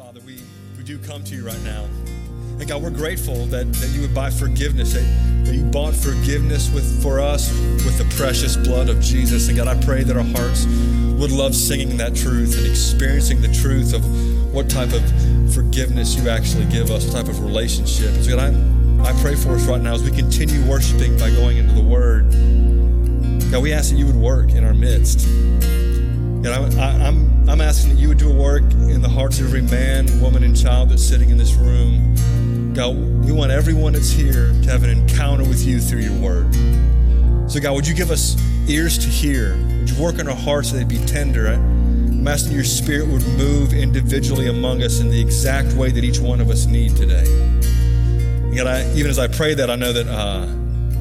Father, we, we do come to you right now. And God, we're grateful that, that you would buy forgiveness, that, that you bought forgiveness with, for us with the precious blood of Jesus. And God, I pray that our hearts would love singing that truth and experiencing the truth of what type of forgiveness you actually give us, what type of relationship. So God, I, I pray for us right now as we continue worshiping by going into the Word. God, we ask that you would work in our midst. God, I, I'm, I'm asking that you would do a work in the hearts of every man, woman, and child that's sitting in this room. God, we want everyone that's here to have an encounter with you through your word. So, God, would you give us ears to hear? Would you work in our hearts so they'd be tender? I'm asking your spirit would move individually among us in the exact way that each one of us need today. God, I, even as I pray that, I know that uh,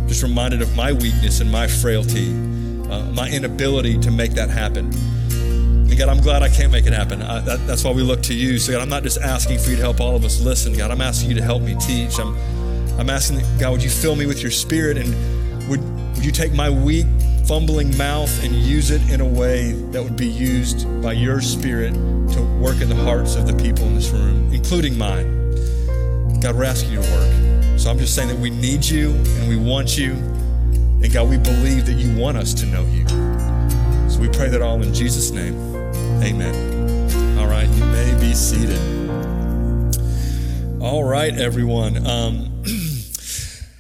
just reminded of my weakness and my frailty, uh, my inability to make that happen. God, I'm glad I can't make it happen. I, that, that's why we look to you. So God, I'm not just asking for you to help all of us listen. God, I'm asking you to help me teach. I'm, I'm asking that, God, would you fill me with your spirit and would, would you take my weak, fumbling mouth and use it in a way that would be used by your spirit to work in the hearts of the people in this room, including mine. God, we're asking you to work. So I'm just saying that we need you and we want you. And God, we believe that you want us to know you. So we pray that all in Jesus' name. Amen. All right, you may be seated. All right, everyone. Um,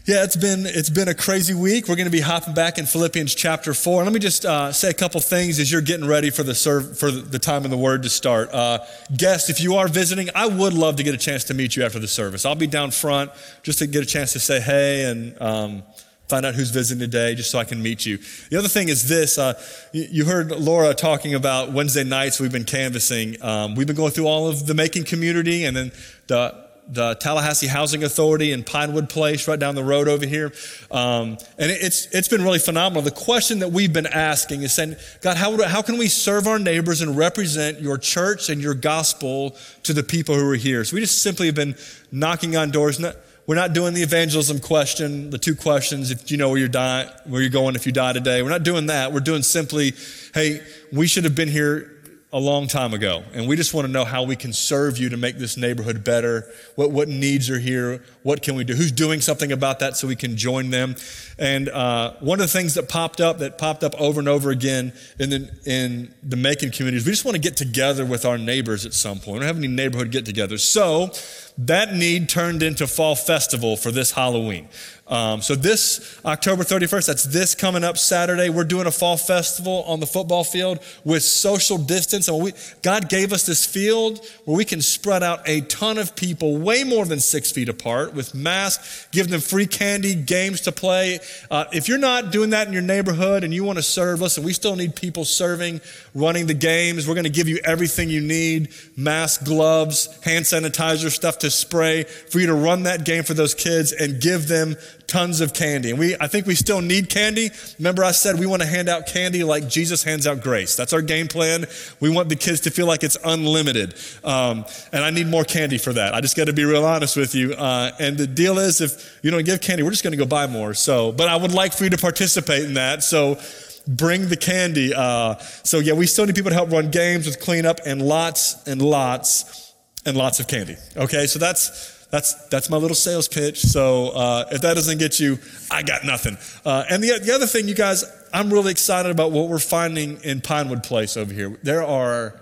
yeah, it's been it's been a crazy week. We're going to be hopping back in Philippians chapter four. Let me just uh, say a couple things as you're getting ready for the serve for the time in the Word to start. Uh, guests, if you are visiting, I would love to get a chance to meet you after the service. I'll be down front just to get a chance to say hey and. Um, find out who's visiting today just so I can meet you. The other thing is this uh, you heard Laura talking about Wednesday nights we've been canvassing. Um, we've been going through all of the Macon community and then the the Tallahassee Housing Authority in Pinewood Place, right down the road over here. Um, and it's, it's been really phenomenal. The question that we've been asking is saying, God, how, how can we serve our neighbors and represent your church and your gospel to the people who are here? So we just simply have been knocking on doors. Not, we're not doing the evangelism question, the two questions, if you know where you're dying, where you're going if you die today. We're not doing that. We're doing simply, hey, we should have been here a long time ago. And we just want to know how we can serve you to make this neighborhood better. What, what needs are here? What can we do? Who's doing something about that so we can join them? And uh, one of the things that popped up, that popped up over and over again in the, in the Macon communities, we just want to get together with our neighbors at some point. We don't have any neighborhood get togethers. So that need turned into fall festival for this Halloween. Um, so this October 31st, that's this coming up Saturday. We're doing a fall festival on the football field with social distance. And we, God gave us this field where we can spread out a ton of people, way more than six feet apart, with masks, give them free candy, games to play. Uh, if you're not doing that in your neighborhood and you want to serve, listen, we still need people serving, running the games. We're going to give you everything you need: mask, gloves, hand sanitizer, stuff to spray for you to run that game for those kids and give them tons of candy. And we, I think we still need candy. Remember, I said we want to hand out candy like Jesus hands out grace. That's our game plan. We want the kids to feel like it's unlimited. Um, and I need more candy for that. I just got to be real honest with you. Uh, and the deal is, if you don't give candy, we're just going to go buy more. So, but I would like for you to participate in that. So, bring the candy. Uh, so, yeah, we still need people to help run games with cleanup and lots and lots and lots of candy. Okay, so that's that's, that's my little sales pitch. So uh, if that doesn't get you, I got nothing. Uh, and the, the other thing, you guys, I'm really excited about what we're finding in Pinewood Place over here. There are,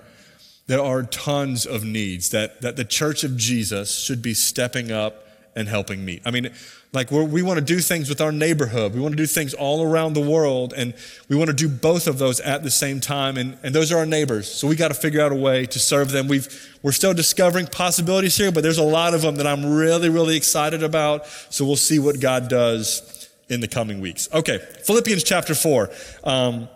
there are tons of needs that, that the Church of Jesus should be stepping up and helping meet. I mean, like we want to do things with our neighborhood. We want to do things all around the world. And we want to do both of those at the same time. And, and those are our neighbors. So we got to figure out a way to serve them. We've, we're still discovering possibilities here, but there's a lot of them that I'm really, really excited about. So we'll see what God does in the coming weeks. Okay. Philippians chapter four. Um,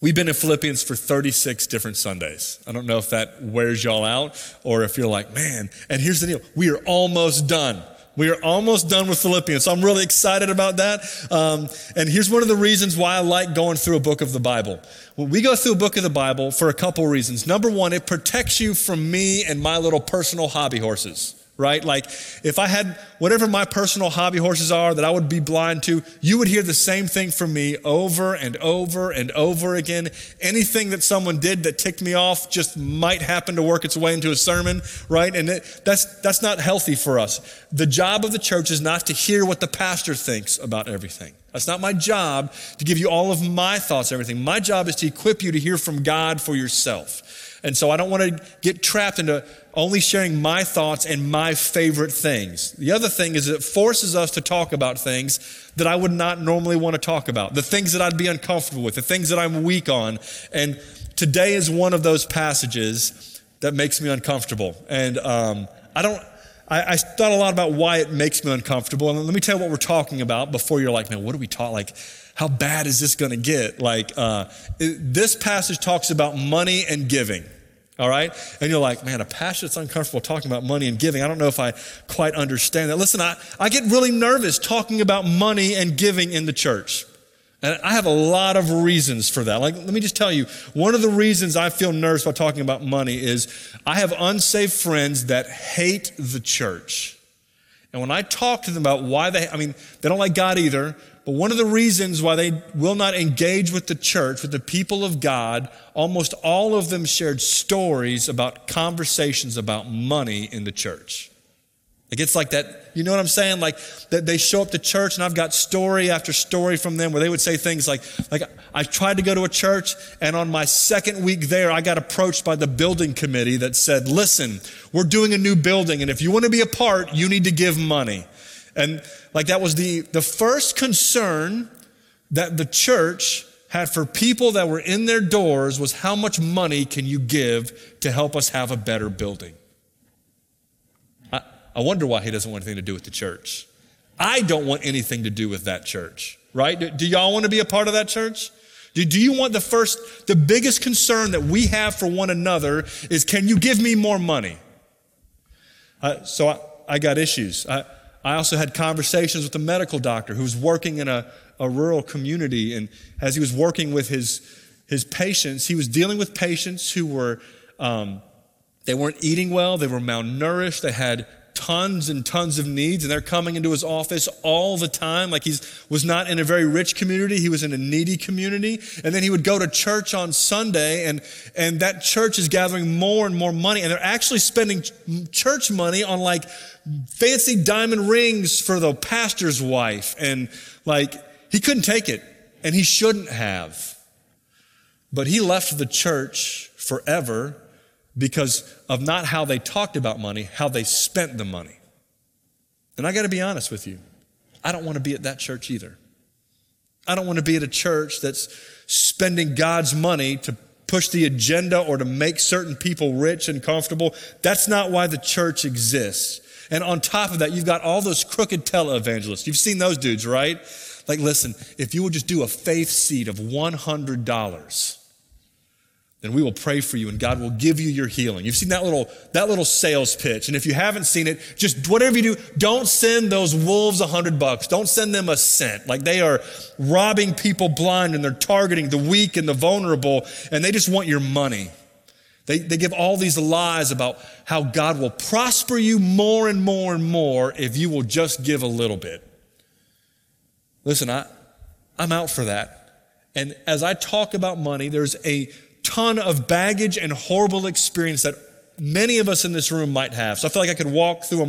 We've been in Philippians for 36 different Sundays. I don't know if that wears y'all out or if you're like, man, and here's the deal. We are almost done. We are almost done with Philippians. So I'm really excited about that. Um, and here's one of the reasons why I like going through a book of the Bible. When we go through a book of the Bible for a couple reasons. Number one, it protects you from me and my little personal hobby horses. Right? Like if I had whatever my personal hobby horses are that I would be blind to, you would hear the same thing from me over and over and over again. Anything that someone did that ticked me off just might happen to work its way into a sermon, right? And it, that's that's not healthy for us. The job of the church is not to hear what the pastor thinks about everything. That's not my job to give you all of my thoughts, everything. My job is to equip you to hear from God for yourself. And so I don't want to get trapped into only sharing my thoughts and my favorite things. The other thing is it forces us to talk about things that I would not normally want to talk about, the things that I'd be uncomfortable with, the things that I'm weak on. And today is one of those passages that makes me uncomfortable. And um, I don't. I, I, thought a lot about why it makes me uncomfortable. And let me tell you what we're talking about before you're like, man, what are we talking? Like, how bad is this going to get? Like, uh, this passage talks about money and giving. All right? And you're like, man, a pastor that's uncomfortable talking about money and giving. I don't know if I quite understand that. Listen, I, I get really nervous talking about money and giving in the church. And I have a lot of reasons for that. Like, let me just tell you, one of the reasons I feel nervous about talking about money is I have unsaved friends that hate the church. And when I talk to them about why they, I mean, they don't like God either, but one of the reasons why they will not engage with the church, with the people of God, almost all of them shared stories about conversations about money in the church. It gets like that, you know what I'm saying? Like that they show up to church and I've got story after story from them where they would say things like, like I tried to go to a church and on my second week there, I got approached by the building committee that said, listen, we're doing a new building and if you want to be a part, you need to give money. And like that was the, the first concern that the church had for people that were in their doors was how much money can you give to help us have a better building? I, I wonder why he doesn't want anything to do with the church. I don't want anything to do with that church, right? Do, do y'all want to be a part of that church? Do, do you want the first, the biggest concern that we have for one another is can you give me more money? Uh, so I, I got issues. I, I also had conversations with a medical doctor who was working in a, a rural community. And as he was working with his, his patients, he was dealing with patients who were, um, they weren't eating well, they were malnourished, they had tons and tons of needs and they're coming into his office all the time like he was not in a very rich community he was in a needy community. And then he would go to church on sunday and and that church is gathering more and more money and they're actually spending church money on like fancy diamond rings for the pastor's wife. And like he couldn't take it and he shouldn't have. But he left the church forever because of not how they talked about money, how they spent the money. And I got to be honest with you, I don't want to be at that church either. I don't want to be at a church that's spending God's money to push the agenda or to make certain people rich and comfortable. That's not why the church exists. And on top of that, you've got all those crooked televangelists. You've seen those dudes, right? Like, listen, if you would just do a faith seed of $100, then we will pray for you and God will give you your healing. You've seen that little, that little sales pitch. And if you haven't seen it, just whatever you do, don't send those wolves a hundred bucks. Don't send them a cent. Like they are robbing people blind and they're targeting the weak and the vulnerable and they just want your money. They, they give all these lies about how God will prosper you more and more and more if you will just give a little bit. Listen, I, I'm out for that. And as I talk about money, there's a ton of baggage and horrible experience that many of us in this room might have. So I feel like I could walk through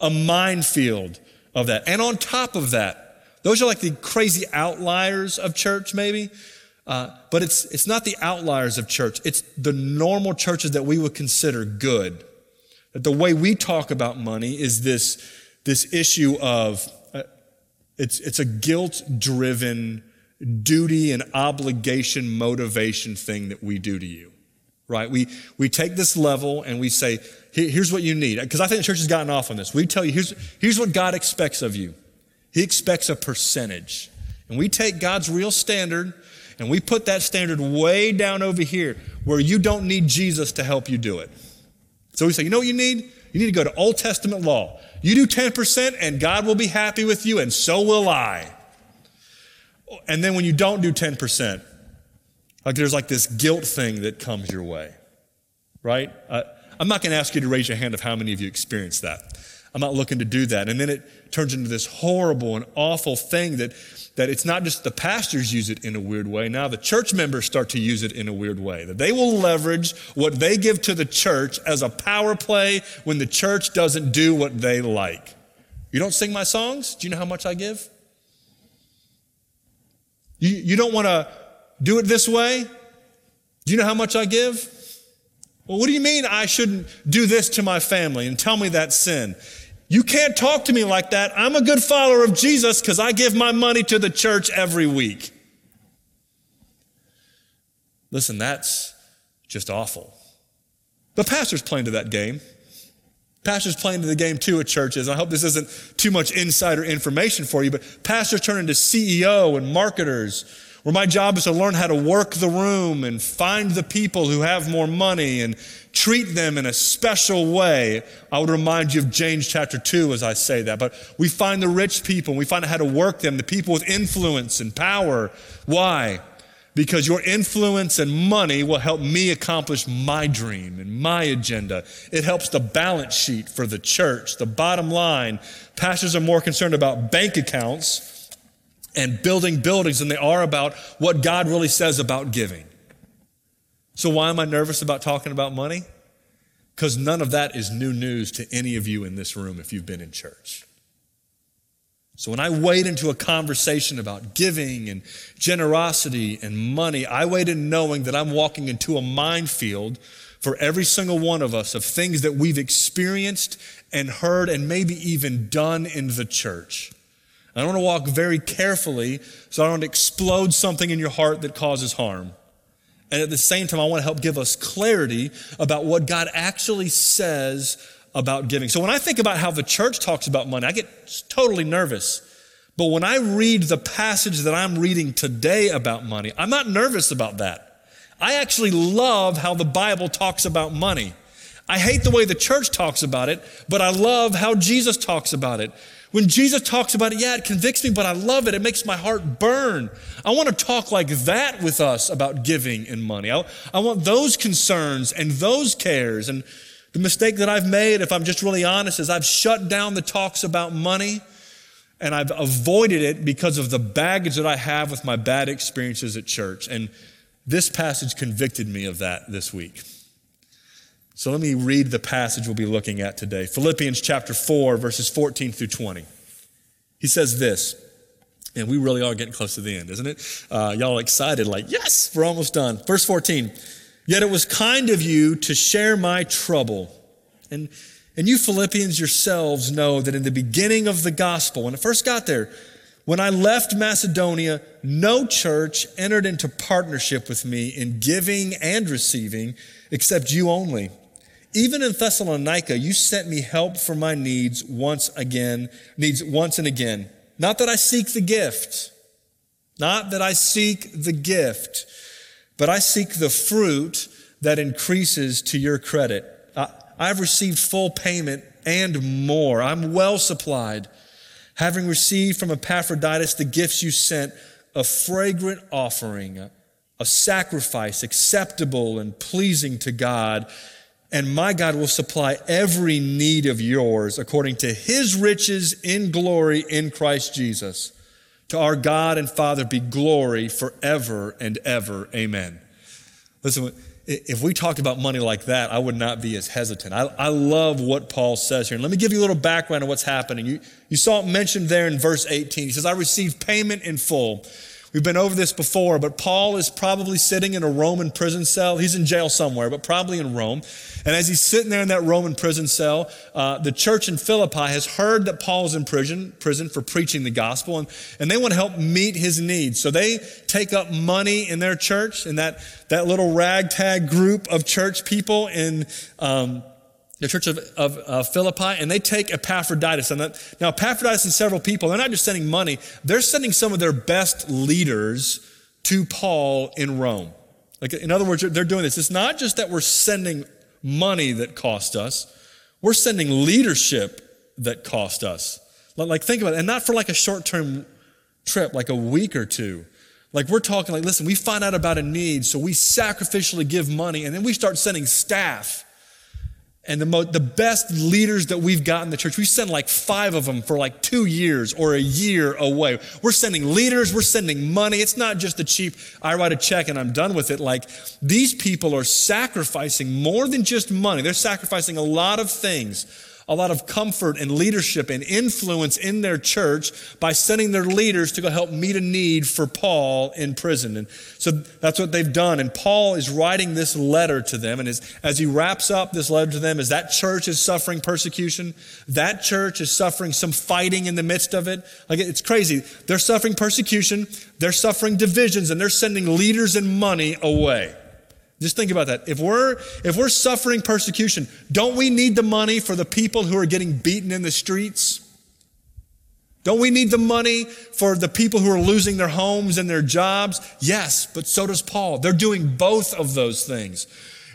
a, a minefield of that. And on top of that, those are like the crazy outliers of church, maybe. Uh, but it's, it's not the outliers of church. It's the normal churches that we would consider good. That the way we talk about money is this, this issue of, uh, it's, it's a guilt driven duty and obligation motivation thing that we do to you, right? We, we take this level and we say, here's what you need. Because I think the church has gotten off on this. We tell you, here's, here's what God expects of you. He expects a percentage. And we take God's real standard and we put that standard way down over here where you don't need Jesus to help you do it. So we say, you know what you need? You need to go to Old Testament law. You do 10% and God will be happy with you, and so will I. And then when you don't do 10%, like there's like this guilt thing that comes your way, right? Uh, I'm not going to ask you to raise your hand of how many of you experienced that. I'm not looking to do that. And then it turns into this horrible and awful thing that, that it's not just the pastors use it in a weird way. Now the church members start to use it in a weird way. That they will leverage what they give to the church as a power play when the church doesn't do what they like. You don't sing my songs? Do you know how much I give? You, you don't want to do it this way? Do you know how much I give? Well, what do you mean I shouldn't do this to my family and tell me that sin? You can't talk to me like that. I'm a good follower of Jesus because I give my money to the church every week. Listen, that's just awful. The pastors playing to that game. Pastors play into the game too at churches. I hope this isn't too much insider information for you, but pastors turn into CEO and marketers where my job is to learn how to work the room and find the people who have more money and treat them in a special way. I would remind you of James chapter 2 as I say that. But we find the rich people and we find out how to work them, the people with influence and power. Why? Because your influence and money will help me accomplish my dream and my agenda. It helps the balance sheet for the church. The bottom line, pastors are more concerned about bank accounts and building buildings than they are about what God really says about giving. So, why am I nervous about talking about money? Because none of that is new news to any of you in this room if you've been in church. So, when I wade into a conversation about giving and generosity and money, I wade in knowing that I'm walking into a minefield for every single one of us of things that we've experienced and heard and maybe even done in the church. I want to walk very carefully so I don't explode something in your heart that causes harm. And at the same time, I want to help give us clarity about what God actually says about giving. So when I think about how the church talks about money, I get totally nervous. But when I read the passage that I'm reading today about money, I'm not nervous about that. I actually love how the Bible talks about money. I hate the way the church talks about it, but I love how Jesus talks about it. When Jesus talks about it, yeah, it convicts me, but I love it. It makes my heart burn. I want to talk like that with us about giving and money. I, I want those concerns and those cares. And the mistake that I've made, if I'm just really honest, is I've shut down the talks about money and I've avoided it because of the baggage that I have with my bad experiences at church. And this passage convicted me of that this week. So let me read the passage we'll be looking at today Philippians chapter 4, verses 14 through 20. He says this, and we really are getting close to the end, isn't it? Uh, y'all excited, like, yes, we're almost done. Verse 14, yet it was kind of you to share my trouble. And, and you Philippians yourselves know that in the beginning of the gospel, when it first got there, when I left Macedonia, no church entered into partnership with me in giving and receiving except you only. Even in Thessalonica, you sent me help for my needs once again, needs once and again. Not that I seek the gift, not that I seek the gift, but I seek the fruit that increases to your credit. I, I've received full payment and more. I'm well supplied, having received from Epaphroditus the gifts you sent, a fragrant offering, a, a sacrifice acceptable and pleasing to God and my God will supply every need of yours according to his riches in glory in Christ Jesus. To our God and Father be glory forever and ever. Amen. Listen, if we talked about money like that, I would not be as hesitant. I, I love what Paul says here. And let me give you a little background of what's happening. You, you saw it mentioned there in verse 18. He says, I received payment in full. We've been over this before, but Paul is probably sitting in a Roman prison cell. He's in jail somewhere, but probably in Rome. And as he's sitting there in that Roman prison cell, uh, the church in Philippi has heard that Paul's in prison, prison for preaching the gospel, and, and they want to help meet his needs. So they take up money in their church, in that, that little ragtag group of church people in um, the church of, of uh, Philippi, and they take Epaphroditus. And that, now, Epaphroditus and several people, they're not just sending money, they're sending some of their best leaders to Paul in Rome. Like, in other words, they're doing this. It's not just that we're sending money that cost us, we're sending leadership that cost us. Like, think about it, and not for like a short term trip, like a week or two. Like, we're talking like, listen, we find out about a need, so we sacrificially give money, and then we start sending staff and the, mo- the best leaders that we've got in the church, we send like five of them for like two years or a year away. We're sending leaders, we're sending money. It's not just the cheap, I write a check and I'm done with it. Like these people are sacrificing more than just money. They're sacrificing a lot of things a lot of comfort and leadership and influence in their church by sending their leaders to go help meet a need for Paul in prison. And so that's what they've done. And Paul is writing this letter to them. And as, as he wraps up this letter to them, as that church is suffering persecution, that church is suffering some fighting in the midst of it. Like it's crazy. They're suffering persecution, they're suffering divisions, and they're sending leaders and money away. Just think about that. If we're, if we're suffering persecution, don't we need the money for the people who are getting beaten in the streets? Don't we need the money for the people who are losing their homes and their jobs? Yes, but so does Paul. They're doing both of those things.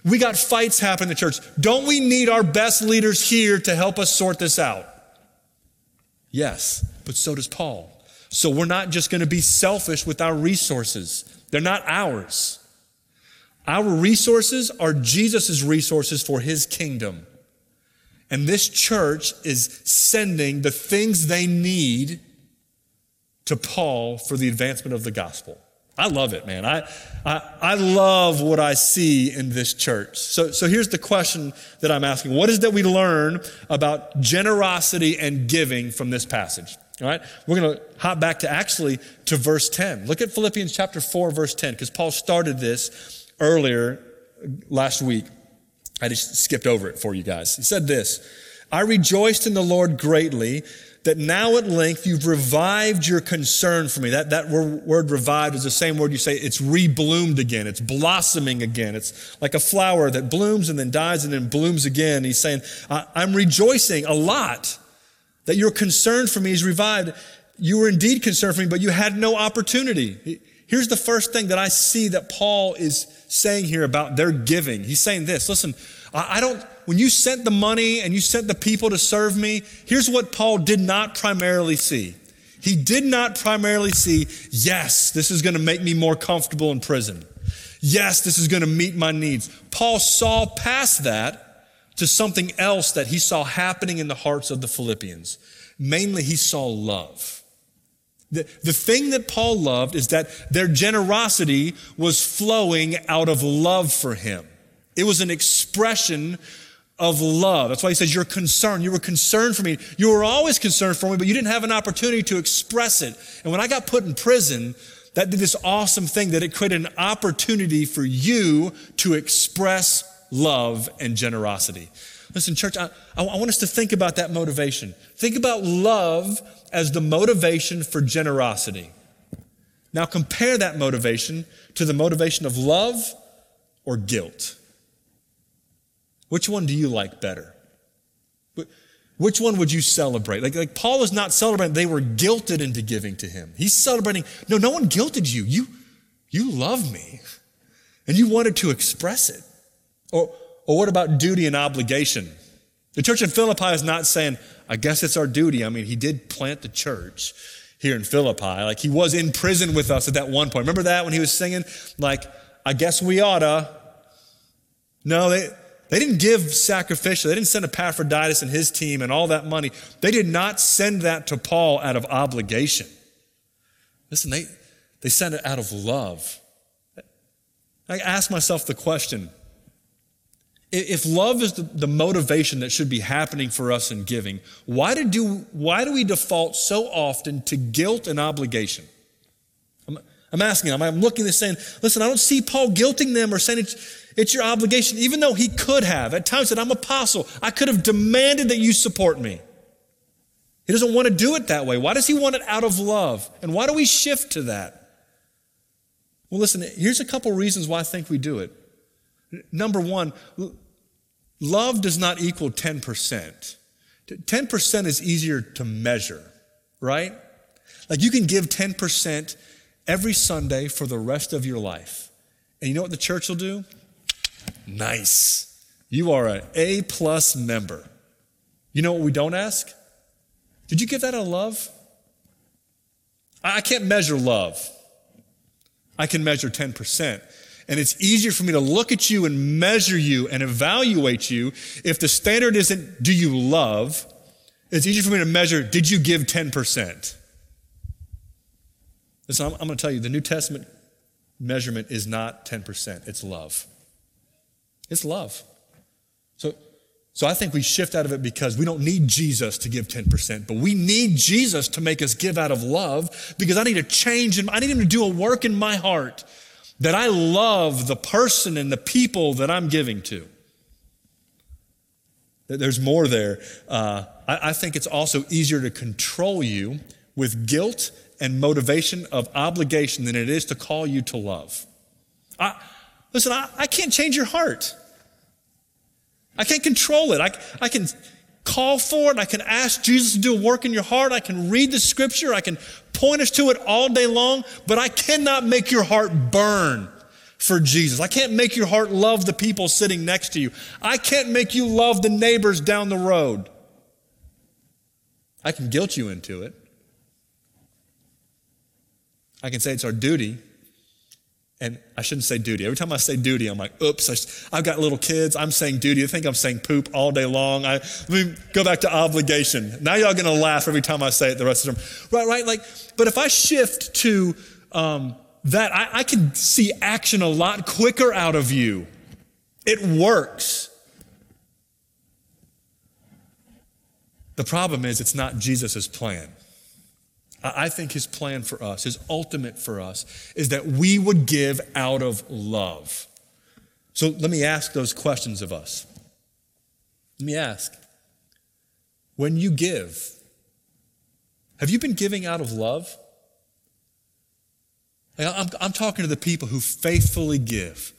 We got fights happening in the church. Don't we need our best leaders here to help us sort this out? Yes, but so does Paul. So we're not just going to be selfish with our resources. They're not ours. Our resources are Jesus' resources for his kingdom. And this church is sending the things they need to Paul for the advancement of the gospel. I love it, man. I, I, I, love what I see in this church. So, so here's the question that I'm asking What is that we learn about generosity and giving from this passage? All right, we're going to hop back to actually to verse 10. Look at Philippians chapter 4, verse 10, because Paul started this earlier last week. I just skipped over it for you guys. He said this I rejoiced in the Lord greatly that now at length you've revived your concern for me. That, that word revived is the same word you say, it's rebloomed again. It's blossoming again. It's like a flower that blooms and then dies and then blooms again. He's saying, I'm rejoicing a lot that your concern for me is revived. You were indeed concerned for me, but you had no opportunity. Here's the first thing that I see that Paul is saying here about their giving. He's saying this listen, I don't, when you sent the money and you sent the people to serve me, here's what Paul did not primarily see. He did not primarily see, yes, this is going to make me more comfortable in prison. Yes, this is going to meet my needs. Paul saw past that to something else that he saw happening in the hearts of the Philippians. Mainly, he saw love. The, the thing that Paul loved is that their generosity was flowing out of love for him. It was an expression of love. That's why he says, You're concerned. You were concerned for me. You were always concerned for me, but you didn't have an opportunity to express it. And when I got put in prison, that did this awesome thing that it created an opportunity for you to express love and generosity. Listen, church, I, I want us to think about that motivation. Think about love as the motivation for generosity. Now compare that motivation to the motivation of love or guilt. Which one do you like better? Which one would you celebrate? Like, like Paul is not celebrating, they were guilted into giving to him. He's celebrating, no, no one guilted you. You, you love me. And you wanted to express it. Or, or what about duty and obligation? The church in Philippi is not saying, I guess it's our duty. I mean, he did plant the church here in Philippi. Like he was in prison with us at that one point. Remember that when he was singing, like, I guess we oughta. No, they, they didn't give sacrificially. They didn't send Epaphroditus and his team and all that money. They did not send that to Paul out of obligation. Listen, they, they sent it out of love. I ask myself the question if love is the, the, motivation that should be happening for us in giving, why do, do, why do we default so often to guilt and obligation? I'm, I'm asking, I'm, I'm looking at this saying, listen, I don't see Paul guilting them or saying it's, it's your obligation, even though he could have. At times said, I'm apostle. I could have demanded that you support me. He doesn't want to do it that way. Why does he want it out of love? And why do we shift to that? Well, listen, here's a couple reasons why I think we do it. Number one, love does not equal 10%. 10% is easier to measure, right? Like you can give 10% every Sunday for the rest of your life. And you know what the church will do? Nice. You are an A plus member. You know what we don't ask? Did you give that a love? I can't measure love. I can measure 10%. And it's easier for me to look at you and measure you and evaluate you if the standard isn't, do you love? It's easier for me to measure, did you give 10%? Listen, I'm, I'm going to tell you, the New Testament measurement is not 10%, it's love. It's love. So, so I think we shift out of it because we don't need Jesus to give 10%, but we need Jesus to make us give out of love because I need a change and I need him to do a work in my heart that I love the person and the people that I'm giving to. There's more there. Uh, I, I think it's also easier to control you with guilt and motivation of obligation than it is to call you to love. I, listen, I, I can't change your heart. I can't control it. I, I can call for it. I can ask Jesus to do a work in your heart. I can read the scripture. I can point us to it all day long, but I cannot make your heart burn for Jesus. I can't make your heart love the people sitting next to you. I can't make you love the neighbors down the road. I can guilt you into it. I can say it's our duty. And I shouldn't say duty. Every time I say duty, I'm like, oops, I, have got little kids. I'm saying duty. I think I'm saying poop all day long. I, let me go back to obligation. Now y'all going to laugh every time I say it the rest of the. Right, right? Like, but if I shift to um, that, I, I can see action a lot quicker out of you. It works. The problem is, it's not Jesus' plan. I think his plan for us, his ultimate for us, is that we would give out of love. So let me ask those questions of us. Let me ask when you give, have you been giving out of love? I'm, I'm talking to the people who faithfully give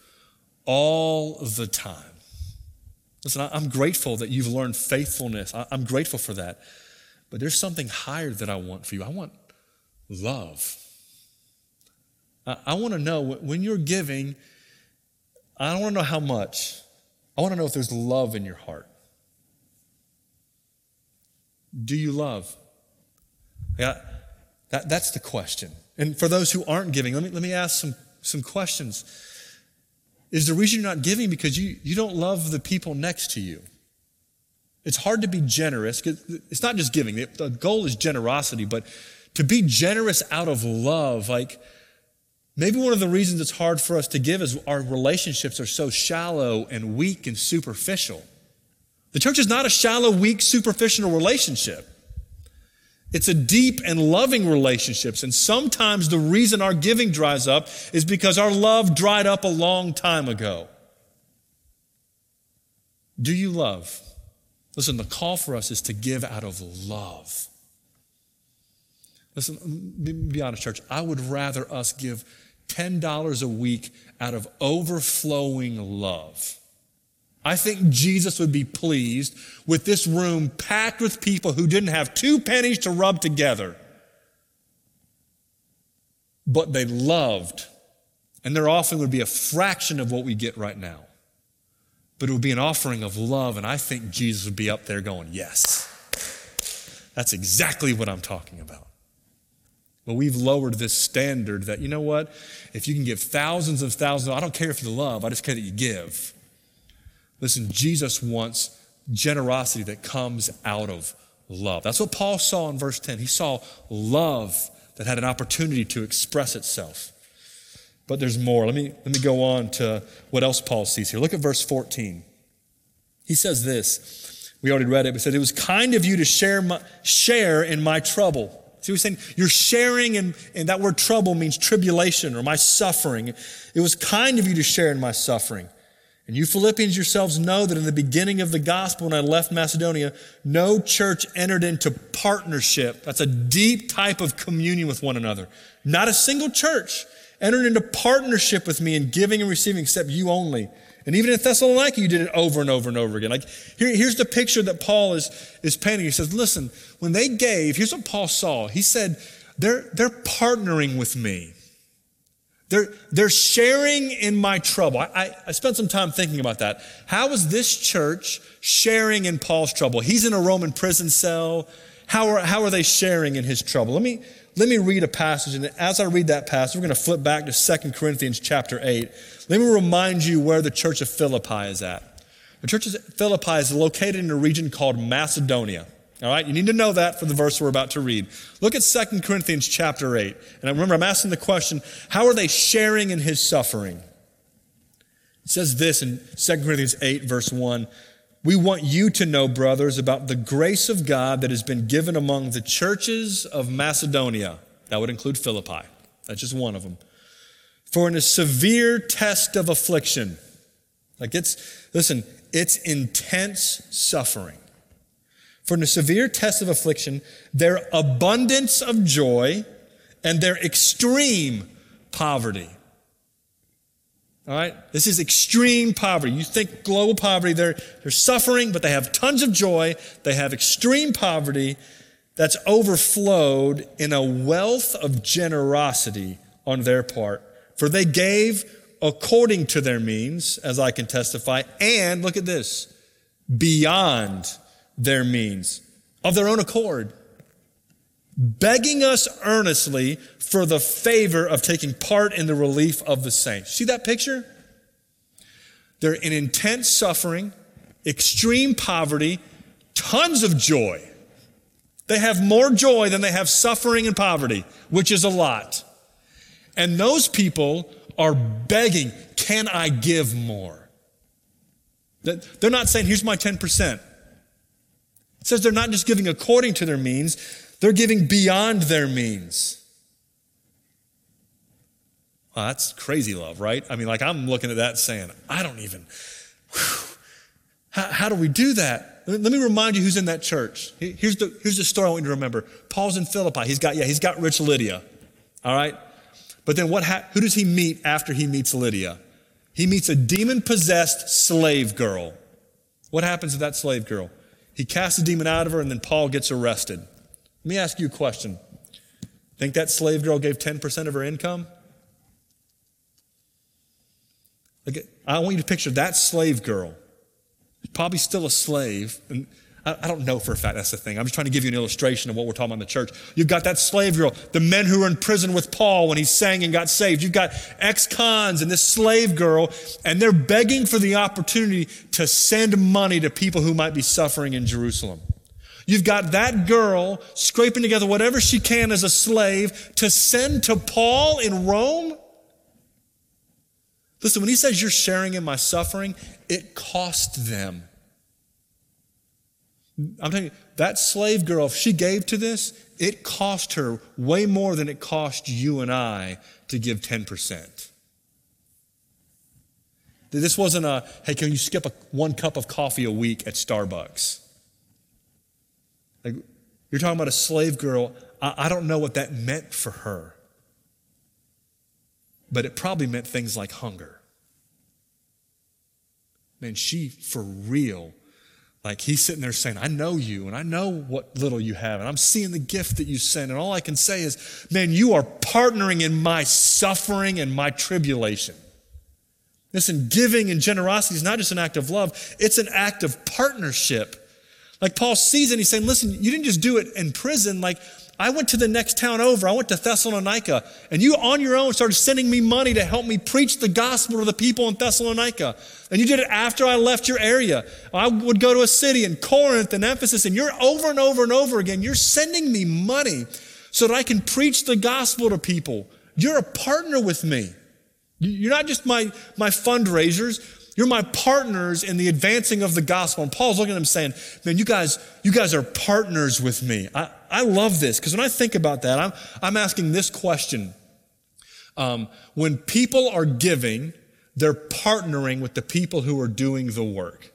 all the time. Listen, I'm grateful that you've learned faithfulness. I'm grateful for that. But there's something higher that I want for you. I want love. I want to know when you're giving, I don't want to know how much. I want to know if there's love in your heart. Do you love? Yeah, that, that's the question. And for those who aren't giving, let me, let me ask some, some questions. Is the reason you're not giving because you, you don't love the people next to you? It's hard to be generous it's not just giving. The goal is generosity, but to be generous out of love, like maybe one of the reasons it's hard for us to give is our relationships are so shallow and weak and superficial. The church is not a shallow, weak, superficial relationship. It's a deep and loving relationships. And sometimes the reason our giving dries up is because our love dried up a long time ago. Do you love? Listen, the call for us is to give out of love. Listen, be honest, church. I would rather us give $10 a week out of overflowing love. I think Jesus would be pleased with this room packed with people who didn't have two pennies to rub together, but they loved. And their offering would be a fraction of what we get right now but it would be an offering of love. And I think Jesus would be up there going, Yes. That's exactly what I'm talking about. But we've lowered this standard that, you know what? If you can give thousands of thousands, I don't care if you love, I just care that you give. Listen, Jesus wants generosity that comes out of love. That's what Paul saw in verse 10. He saw love that had an opportunity to express itself. But there's more. Let me, let me go on to what else Paul sees here. Look at verse 14. He says this. We already read it, but said, It was kind of you to share, my, share in my trouble. See, he's saying you're sharing, and, and that word trouble means tribulation or my suffering. It was kind of you to share in my suffering. And you Philippians yourselves know that in the beginning of the gospel, when I left Macedonia, no church entered into partnership. That's a deep type of communion with one another. Not a single church entered into partnership with me in giving and receiving except you only. And even in Thessalonica, you did it over and over and over again. Like here, here's the picture that Paul is, is painting. He says, listen, when they gave, here's what Paul saw. He said, they're, they're partnering with me. They're, they're sharing in my trouble. I, I, I spent some time thinking about that. How is this church sharing in Paul's trouble? He's in a Roman prison cell. How are, how are they sharing in his trouble? Let me, let me read a passage, and as I read that passage, we're going to flip back to 2 Corinthians chapter 8. Let me remind you where the church of Philippi is at. The church of Philippi is located in a region called Macedonia. All right, you need to know that for the verse we're about to read. Look at 2 Corinthians chapter 8. And remember, I'm asking the question how are they sharing in his suffering? It says this in 2 Corinthians 8, verse 1 we want you to know, brothers, about the grace of God that has been given among the churches of Macedonia. That would include Philippi. That's just one of them. For in a severe test of affliction, like it's, listen, it's intense suffering. For in a severe test of affliction, their abundance of joy and their extreme poverty all right? This is extreme poverty. You think global poverty, they're, they're suffering, but they have tons of joy. They have extreme poverty that's overflowed in a wealth of generosity on their part. For they gave according to their means, as I can testify, and look at this, beyond their means, of their own accord, begging us earnestly for the favor of taking part in the relief of the saints. See that picture? They're in intense suffering, extreme poverty, tons of joy. They have more joy than they have suffering and poverty, which is a lot. And those people are begging, Can I give more? They're not saying, Here's my 10%. It says they're not just giving according to their means, they're giving beyond their means. That's crazy love, right? I mean, like I'm looking at that saying, I don't even, how, how, do we do that? Let me remind you who's in that church. Here's the, here's the story I want you to remember. Paul's in Philippi. He's got, yeah, he's got rich Lydia. All right? But then what, ha- who does he meet after he meets Lydia? He meets a demon possessed slave girl. What happens to that slave girl? He casts a demon out of her, and then Paul gets arrested. Let me ask you a question. Think that slave girl gave 10% of her income? I want you to picture that slave girl, probably still a slave. And I don't know for a fact that's the thing. I'm just trying to give you an illustration of what we're talking about in the church. You've got that slave girl, the men who were in prison with Paul when he sang and got saved. You've got ex cons and this slave girl, and they're begging for the opportunity to send money to people who might be suffering in Jerusalem. You've got that girl scraping together whatever she can as a slave to send to Paul in Rome. Listen, when he says you're sharing in my suffering, it cost them. I'm telling you, that slave girl, if she gave to this, it cost her way more than it cost you and I to give 10%. This wasn't a, hey, can you skip a, one cup of coffee a week at Starbucks? You're talking about a slave girl. I, I don't know what that meant for her but it probably meant things like hunger. Man, she for real, like he's sitting there saying, I know you and I know what little you have, and I'm seeing the gift that you send. And all I can say is, man, you are partnering in my suffering and my tribulation. Listen, giving and generosity is not just an act of love, it's an act of partnership. Like Paul sees it, he's saying, listen, you didn't just do it in prison. Like, I went to the next town over. I went to Thessalonica, and you on your own started sending me money to help me preach the gospel to the people in Thessalonica. And you did it after I left your area. I would go to a city in Corinth and Ephesus, and you're over and over and over again, you're sending me money so that I can preach the gospel to people. You're a partner with me. You're not just my, my fundraisers. You're my partners in the advancing of the gospel. And Paul's looking at them saying, man, you guys, you guys are partners with me. I, I love this because when I think about that, I'm, I'm asking this question. Um, when people are giving, they're partnering with the people who are doing the work.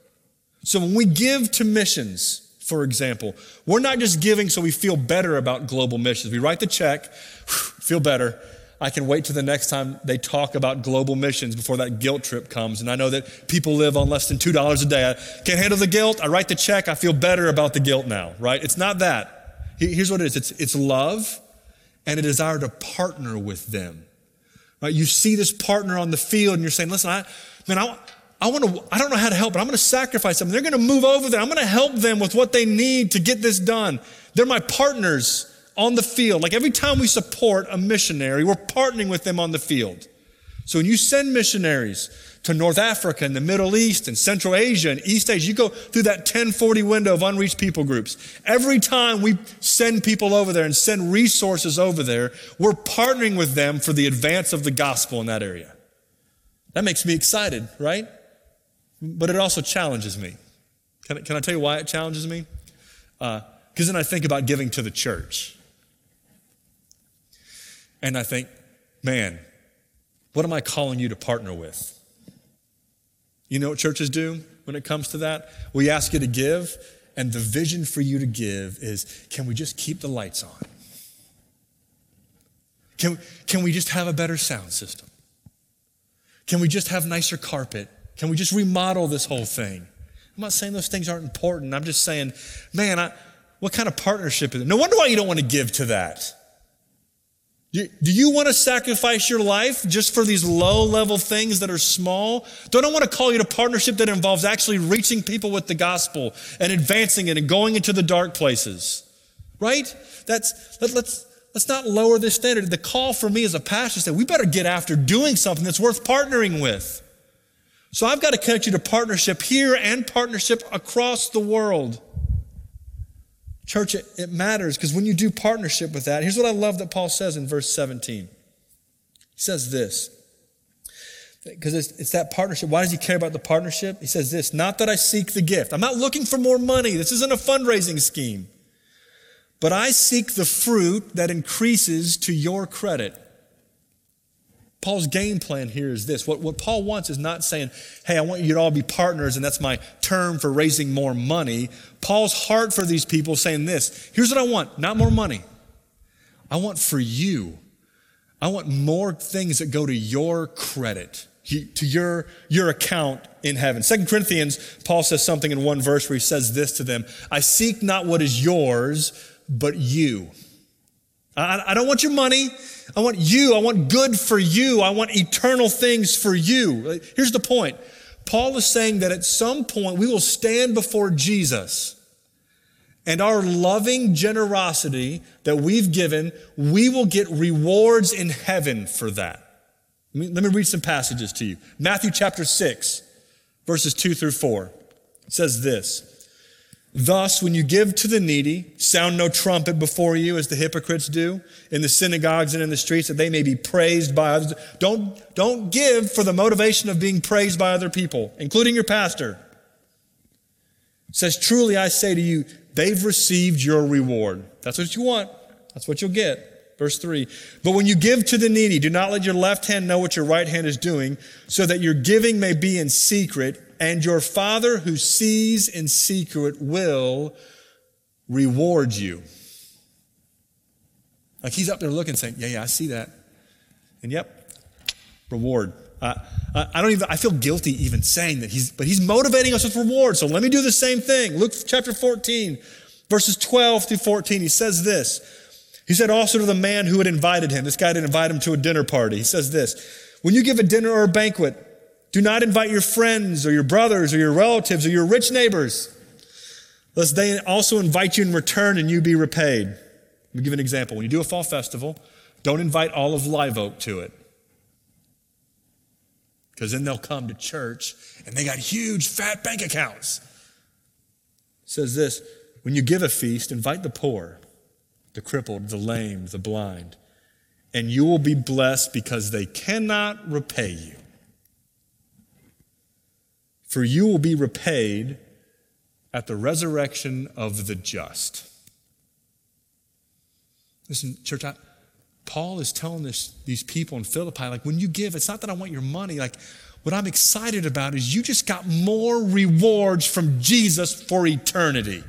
So when we give to missions, for example, we're not just giving so we feel better about global missions. We write the check, feel better. I can wait till the next time they talk about global missions before that guilt trip comes. And I know that people live on less than $2 a day. I can't handle the guilt. I write the check. I feel better about the guilt now, right? It's not that. Here's what it is it's, it's love and a desire to partner with them. Right? You see this partner on the field and you're saying, listen, I, man, I, I want to, I don't know how to help, but I'm going to sacrifice them. They're going to move over there. I'm going to help them with what they need to get this done. They're my partners on the field. Like every time we support a missionary, we're partnering with them on the field. So when you send missionaries to North Africa and the Middle East and Central Asia and East Asia, you go through that 1040 window of unreached people groups. Every time we send people over there and send resources over there, we're partnering with them for the advance of the gospel in that area. That makes me excited, right? But it also challenges me. Can I, can I tell you why it challenges me? Because uh, then I think about giving to the church. And I think, man, what am I calling you to partner with? You know what churches do when it comes to that? We ask you to give, and the vision for you to give is can we just keep the lights on? Can, can we just have a better sound system? Can we just have nicer carpet? Can we just remodel this whole thing? I'm not saying those things aren't important. I'm just saying, man, I, what kind of partnership is it? No wonder why you don't want to give to that. Do you want to sacrifice your life just for these low level things that are small? Don't I want to call you to partnership that involves actually reaching people with the gospel and advancing it and going into the dark places? Right? That's, let, let's, let's not lower this standard. The call for me as a pastor is that we better get after doing something that's worth partnering with. So I've got to connect you to partnership here and partnership across the world. Church, it, it matters because when you do partnership with that, here's what I love that Paul says in verse 17. He says this because it's, it's, that partnership. Why does he care about the partnership? He says this Not that I seek the gift. I'm not looking for more money. This isn't a fundraising scheme. But I seek the fruit that increases to your credit. Paul's game plan here is this. What, what Paul wants is not saying, hey, I want you to all be partners, and that's my term for raising more money. Paul's heart for these people saying this here's what I want, not more money. I want for you. I want more things that go to your credit, to your, your account in heaven. Second Corinthians, Paul says something in one verse where he says this to them I seek not what is yours, but you. I, I don't want your money. I want you. I want good for you. I want eternal things for you. Here's the point. Paul is saying that at some point we will stand before Jesus and our loving generosity that we've given, we will get rewards in heaven for that. Let me, let me read some passages to you. Matthew chapter 6, verses 2 through 4 says this. Thus, when you give to the needy, sound no trumpet before you as the hypocrites do in the synagogues and in the streets that they may be praised by others. Don't, don't give for the motivation of being praised by other people, including your pastor. It says, truly I say to you, they've received your reward. That's what you want. That's what you'll get. Verse three. But when you give to the needy, do not let your left hand know what your right hand is doing so that your giving may be in secret and your Father who sees in secret will reward you. Like he's up there looking, saying, Yeah, yeah, I see that. And yep, reward. Uh, I don't even, I feel guilty even saying that he's, but he's motivating us with reward. So let me do the same thing. Luke chapter 14, verses 12 through 14. He says this. He said also to the man who had invited him, this guy didn't him to a dinner party. He says this, when you give a dinner or a banquet, do not invite your friends or your brothers or your relatives or your rich neighbors, lest they also invite you in return and you be repaid. Let me give an example. When you do a fall festival, don't invite all of Live Oak to it. Because then they'll come to church and they got huge fat bank accounts. It says this when you give a feast, invite the poor, the crippled, the lame, the blind, and you will be blessed because they cannot repay you for you will be repaid at the resurrection of the just. Listen, church, I, Paul is telling this, these people in Philippi, like, when you give, it's not that I want your money. Like, what I'm excited about is you just got more rewards from Jesus for eternity.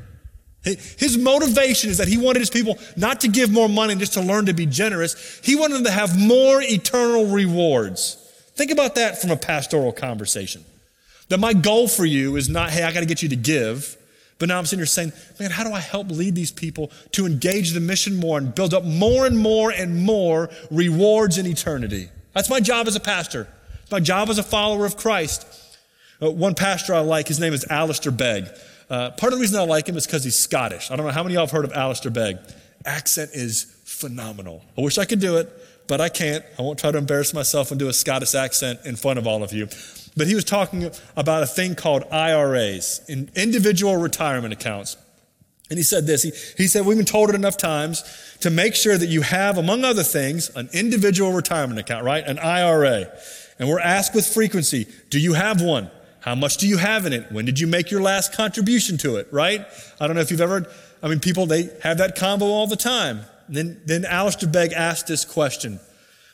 His motivation is that he wanted his people not to give more money and just to learn to be generous. He wanted them to have more eternal rewards. Think about that from a pastoral conversation. That my goal for you is not, hey, I got to get you to give. But now I'm sitting here saying, man, how do I help lead these people to engage the mission more and build up more and more and more rewards in eternity? That's my job as a pastor. It's my job as a follower of Christ. Uh, one pastor I like, his name is Alistair Begg. Uh, part of the reason I like him is because he's Scottish. I don't know how many of y'all have heard of Alistair Begg. Accent is phenomenal. I wish I could do it, but I can't. I won't try to embarrass myself and do a Scottish accent in front of all of you. But he was talking about a thing called IRAs, in individual retirement accounts. And he said this he, he said, We've been told it enough times to make sure that you have, among other things, an individual retirement account, right? An IRA. And we're asked with frequency, Do you have one? How much do you have in it? When did you make your last contribution to it, right? I don't know if you've ever, I mean, people, they have that combo all the time. And then, then Alistair Begg asked this question.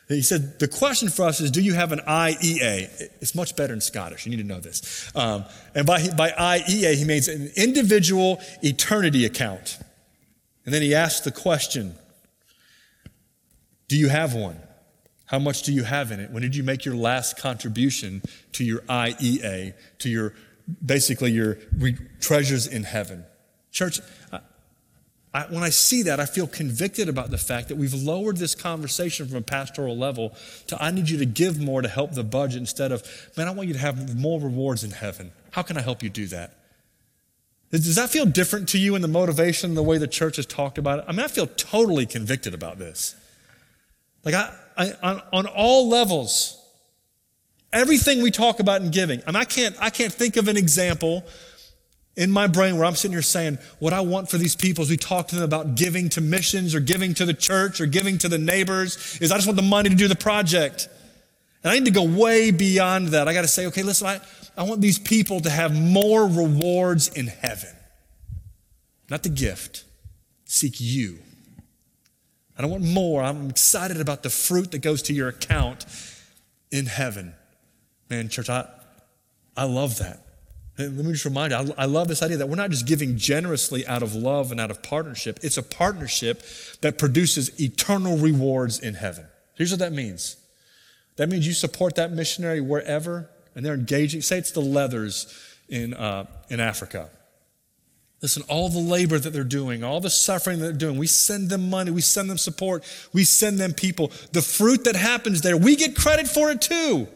He said, the question for us is, do you have an IEA? It's much better in Scottish. You need to know this. Um, and by, by IEA, he means an individual eternity account. And then he asked the question, do you have one? How much do you have in it? When did you make your last contribution to your IEA, to your basically your treasures in heaven? Church, I, when I see that, I feel convicted about the fact that we've lowered this conversation from a pastoral level to I need you to give more to help the budget instead of, man, I want you to have more rewards in heaven. How can I help you do that? Does that feel different to you in the motivation, the way the church has talked about it? I mean, I feel totally convicted about this. Like, I, I, on, on all levels, everything we talk about in giving. I mean, I can't, I can't think of an example in my brain where I'm sitting here saying, what I want for these people as we talk to them about giving to missions or giving to the church or giving to the neighbors is I just want the money to do the project. And I need to go way beyond that. I got to say, okay, listen, I, I want these people to have more rewards in heaven. Not the gift. Seek you. I don't want more. I'm excited about the fruit that goes to your account in heaven. Man, church, I, I love that. Let me just remind you, I, I love this idea that we're not just giving generously out of love and out of partnership. It's a partnership that produces eternal rewards in heaven. Here's what that means that means you support that missionary wherever, and they're engaging. Say it's the leathers in, uh, in Africa. Listen, all the labor that they're doing, all the suffering that they're doing, we send them money, we send them support, we send them people. The fruit that happens there, we get credit for it too.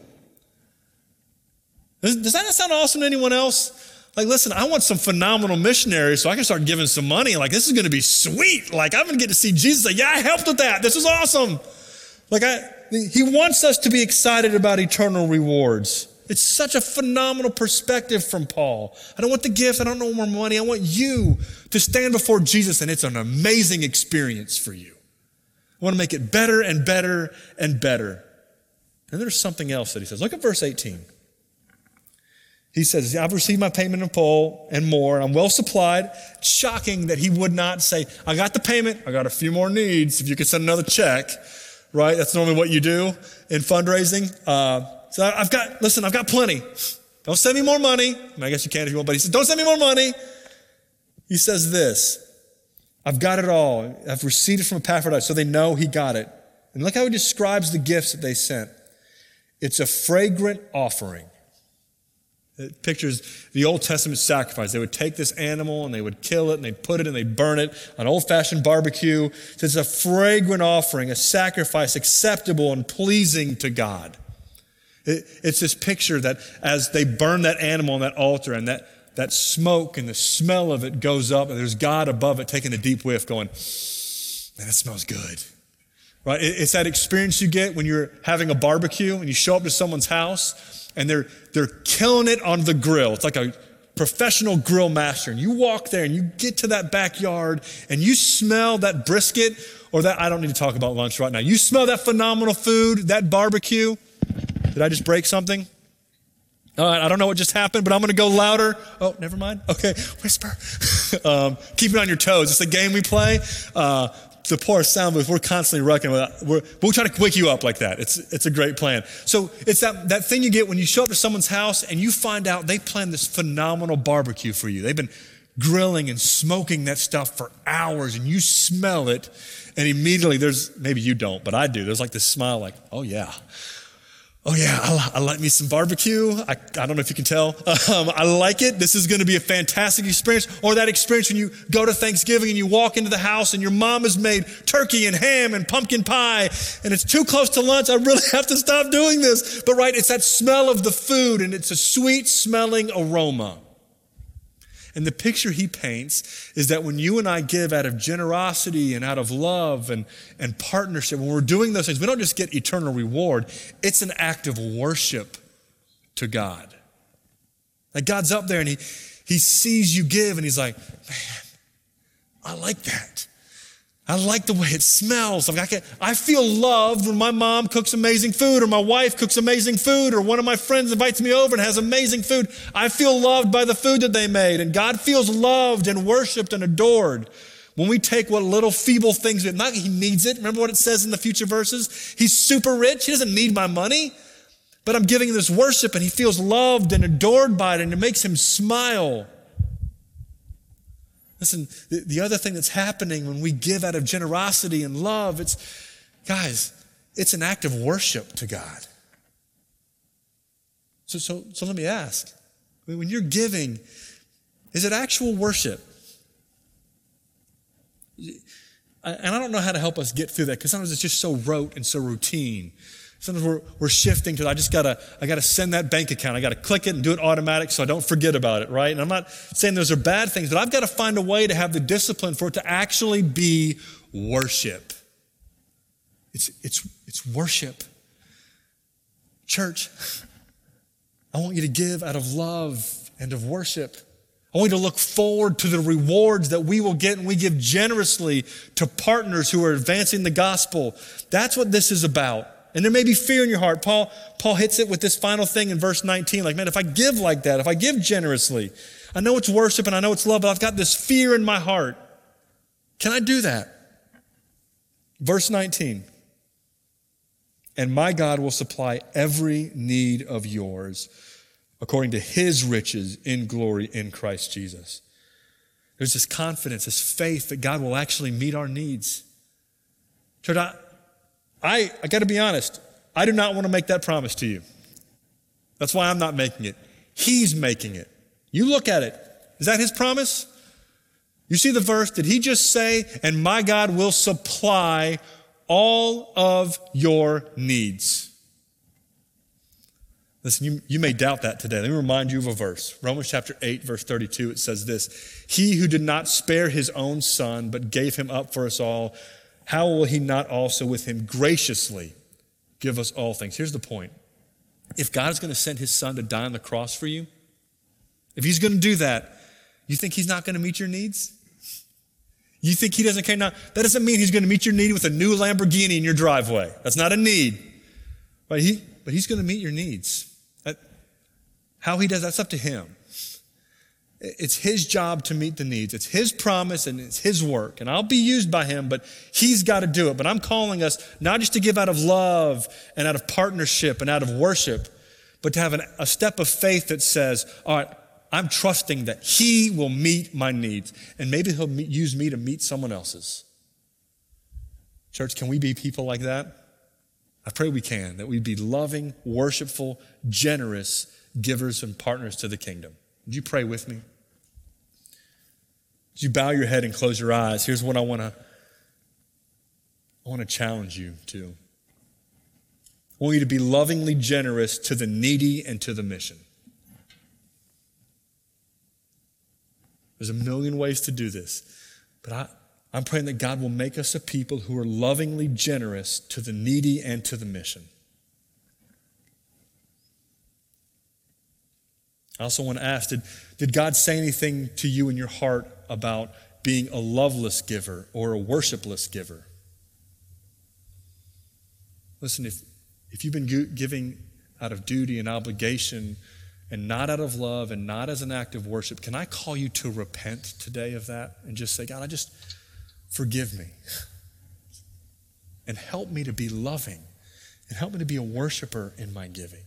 Does, does that sound awesome to anyone else? Like, listen, I want some phenomenal missionaries so I can start giving some money. Like, this is going to be sweet. Like, I'm going to get to see Jesus. Like, yeah, I helped with that. This is awesome. Like, I, he wants us to be excited about eternal rewards. It's such a phenomenal perspective from Paul. I don't want the gift. I don't want more money. I want you to stand before Jesus, and it's an amazing experience for you. I want to make it better and better and better. And there's something else that he says. Look at verse 18. He says, I've received my payment in full and more, and I'm well supplied. Shocking that he would not say, I got the payment, I got a few more needs. If you could send another check, right? That's normally what you do in fundraising. Uh, so I've got, listen, I've got plenty. Don't send me more money. I, mean, I guess you can if you want, but he says, don't send me more money. He says this, I've got it all. I've received it from Epaphroditus, so they know he got it. And look how he describes the gifts that they sent. It's a fragrant offering. It pictures the Old Testament sacrifice. They would take this animal and they would kill it and they'd put it and they'd burn it on old fashioned barbecue. So it's a fragrant offering, a sacrifice acceptable and pleasing to God. It, it's this picture that as they burn that animal on that altar and that, that smoke and the smell of it goes up, and there's God above it taking a deep whiff, going, Man, that smells good. Right? It, it's that experience you get when you're having a barbecue and you show up to someone's house and they're, they're killing it on the grill. It's like a professional grill master. And you walk there and you get to that backyard and you smell that brisket or that, I don't need to talk about lunch right now. You smell that phenomenal food, that barbecue. Did I just break something? All right, I don't know what just happened, but I'm going to go louder. Oh, never mind. Okay, whisper. um, keep it on your toes. It's a game we play. Uh, the poor sound booth, we're constantly wrecking We're, we'll try to wake you up like that. It's, it's a great plan. So it's that, that thing you get when you show up to someone's house and you find out they planned this phenomenal barbecue for you. They've been grilling and smoking that stuff for hours and you smell it and immediately there's, maybe you don't, but I do. There's like this smile like, oh yeah Oh, yeah, I, I, like me some barbecue. I, I don't know if you can tell. Um, I like it. This is going to be a fantastic experience. Or that experience when you go to Thanksgiving and you walk into the house and your mom has made turkey and ham and pumpkin pie and it's too close to lunch. I really have to stop doing this. But, right, it's that smell of the food and it's a sweet smelling aroma. And the picture he paints is that when you and I give out of generosity and out of love and, and partnership, when we're doing those things, we don't just get eternal reward, it's an act of worship to God. Like God's up there and he, he sees you give and he's like, man, I like that. I like the way it smells. Like I, can, I feel loved when my mom cooks amazing food, or my wife cooks amazing food, or one of my friends invites me over and has amazing food. I feel loved by the food that they made. And God feels loved and worshiped and adored when we take what little feeble things, not he needs it. Remember what it says in the future verses? He's super rich. He doesn't need my money. But I'm giving him this worship and he feels loved and adored by it and it makes him smile. Listen, the, the other thing that's happening when we give out of generosity and love, it's, guys, it's an act of worship to God. So, so, so let me ask when you're giving, is it actual worship? And I don't know how to help us get through that because sometimes it's just so rote and so routine. Sometimes we're, we're shifting to, I just gotta, I gotta send that bank account. I gotta click it and do it automatic so I don't forget about it, right? And I'm not saying those are bad things, but I've got to find a way to have the discipline for it to actually be worship. It's, it's, it's worship. Church, I want you to give out of love and of worship. I want you to look forward to the rewards that we will get and we give generously to partners who are advancing the gospel. That's what this is about. And there may be fear in your heart. Paul, Paul hits it with this final thing in verse 19. Like, man, if I give like that, if I give generously, I know it's worship and I know it's love, but I've got this fear in my heart. Can I do that? Verse 19. And my God will supply every need of yours according to his riches in glory in Christ Jesus. There's this confidence, this faith that God will actually meet our needs. Church, I, I, I got to be honest, I do not want to make that promise to you. That's why I'm not making it. He's making it. You look at it. Is that his promise? You see the verse? Did he just say, and my God will supply all of your needs? Listen, you, you may doubt that today. Let me remind you of a verse. Romans chapter 8, verse 32, it says this He who did not spare his own son, but gave him up for us all, how will he not also with him graciously give us all things? Here's the point. If God is going to send his son to die on the cross for you, if he's going to do that, you think he's not going to meet your needs? You think he doesn't care? Now, that doesn't mean he's going to meet your need with a new Lamborghini in your driveway. That's not a need. But, he, but he's going to meet your needs. How he does, that's up to him. It's his job to meet the needs. It's his promise and it's his work. And I'll be used by him, but he's got to do it. But I'm calling us not just to give out of love and out of partnership and out of worship, but to have an, a step of faith that says, all right, I'm trusting that he will meet my needs. And maybe he'll meet, use me to meet someone else's. Church, can we be people like that? I pray we can, that we be loving, worshipful, generous givers and partners to the kingdom. Would you pray with me? Would you bow your head and close your eyes? Here's what I want to I want to challenge you to. I want you to be lovingly generous to the needy and to the mission. There's a million ways to do this, but I, I'm praying that God will make us a people who are lovingly generous to the needy and to the mission. I also want to ask did, did God say anything to you in your heart about being a loveless giver or a worshipless giver? Listen, if, if you've been giving out of duty and obligation and not out of love and not as an act of worship, can I call you to repent today of that and just say, God, I just forgive me and help me to be loving and help me to be a worshiper in my giving?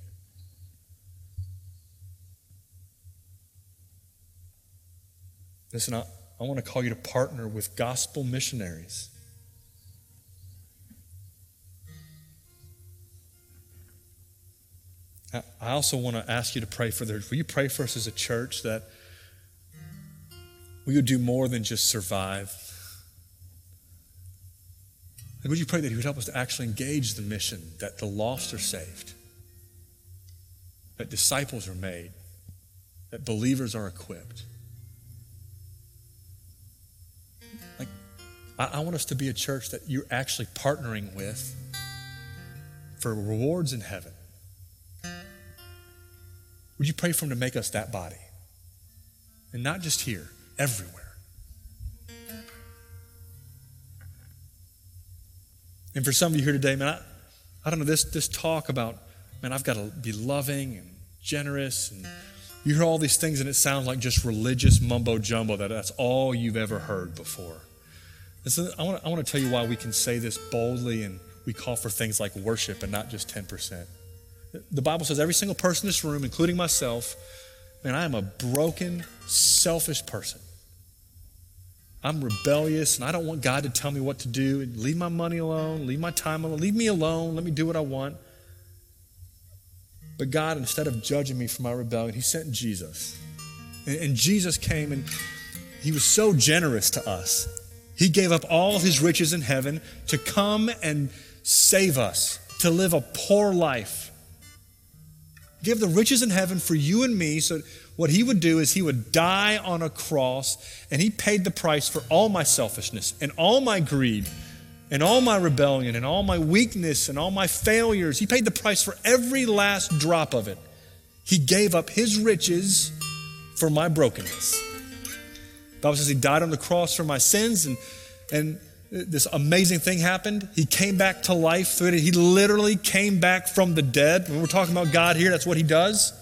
Listen, I, I want to call you to partner with gospel missionaries. I also want to ask you to pray for their. Will you pray for us as a church that we would do more than just survive? Would you pray that He would help us to actually engage the mission, that the lost are saved, that disciples are made, that believers are equipped? I, I want us to be a church that you're actually partnering with for rewards in heaven. Would you pray for Him to make us that body? And not just here, everywhere. And for some of you here today, man, I, I don't know, this, this talk about, man, I've got to be loving and generous. And you hear all these things and it sounds like just religious mumbo jumbo, that that's all you've ever heard before. And so I want, to, I want to tell you why we can say this boldly and we call for things like worship and not just 10%. The Bible says every single person in this room, including myself, man, I am a broken, selfish person. I'm rebellious and I don't want God to tell me what to do. Leave my money alone, leave my time alone, leave me alone, let me do what I want. But God, instead of judging me for my rebellion, He sent Jesus. And, and Jesus came and He was so generous to us. He gave up all of His riches in heaven to come and save us, to live a poor life. Give the riches in heaven for you and me so what he would do is he would die on a cross and he paid the price for all my selfishness and all my greed and all my rebellion and all my weakness and all my failures. He paid the price for every last drop of it. He gave up his riches for my brokenness. The Bible says he died on the cross for my sins and and this amazing thing happened. He came back to life through it. He literally came back from the dead. When we're talking about God here, that's what he does.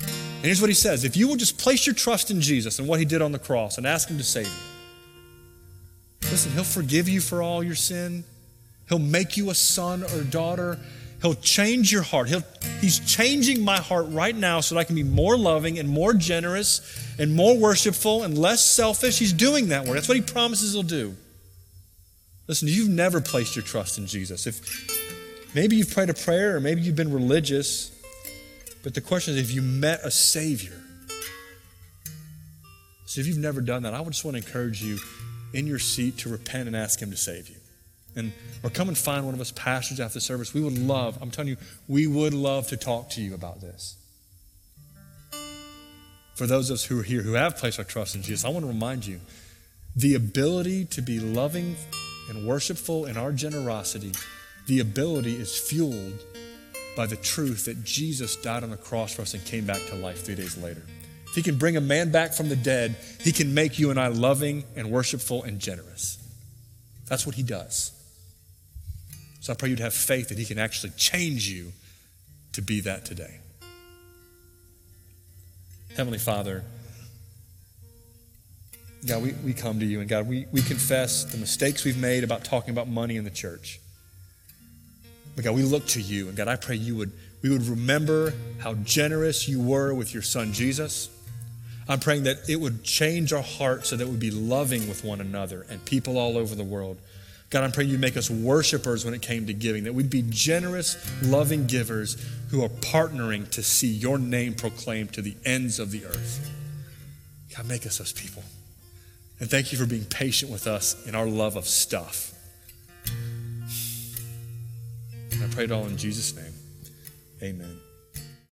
And here's what he says If you will just place your trust in Jesus and what he did on the cross and ask him to save you, listen, he'll forgive you for all your sin. He'll make you a son or daughter. He'll change your heart. He'll, he's changing my heart right now so that I can be more loving and more generous and more worshipful and less selfish. He's doing that work. That's what he promises he'll do. Listen, you've never placed your trust in Jesus. If maybe you've prayed a prayer or maybe you've been religious, but the question is, if you met a Savior, so if you've never done that, I would just want to encourage you in your seat to repent and ask Him to save you. And or come and find one of us pastors after service. We would love, I'm telling you, we would love to talk to you about this. For those of us who are here who have placed our trust in Jesus, I want to remind you the ability to be loving and worshipful in our generosity, the ability is fueled by the truth that Jesus died on the cross for us and came back to life three days later. If he can bring a man back from the dead, he can make you and I loving and worshipful and generous. That's what he does. So I pray you'd have faith that he can actually change you to be that today. Heavenly Father, God, we, we come to you, and God, we, we confess the mistakes we've made about talking about money in the church. But God, we look to you, and God, I pray you would we would remember how generous you were with your son Jesus. I'm praying that it would change our hearts so that we'd be loving with one another and people all over the world. God, I'm praying you make us worshipers when it came to giving, that we'd be generous, loving givers who are partnering to see your name proclaimed to the ends of the earth. God, make us those people. And thank you for being patient with us in our love of stuff. I pray it all in Jesus' name. Amen.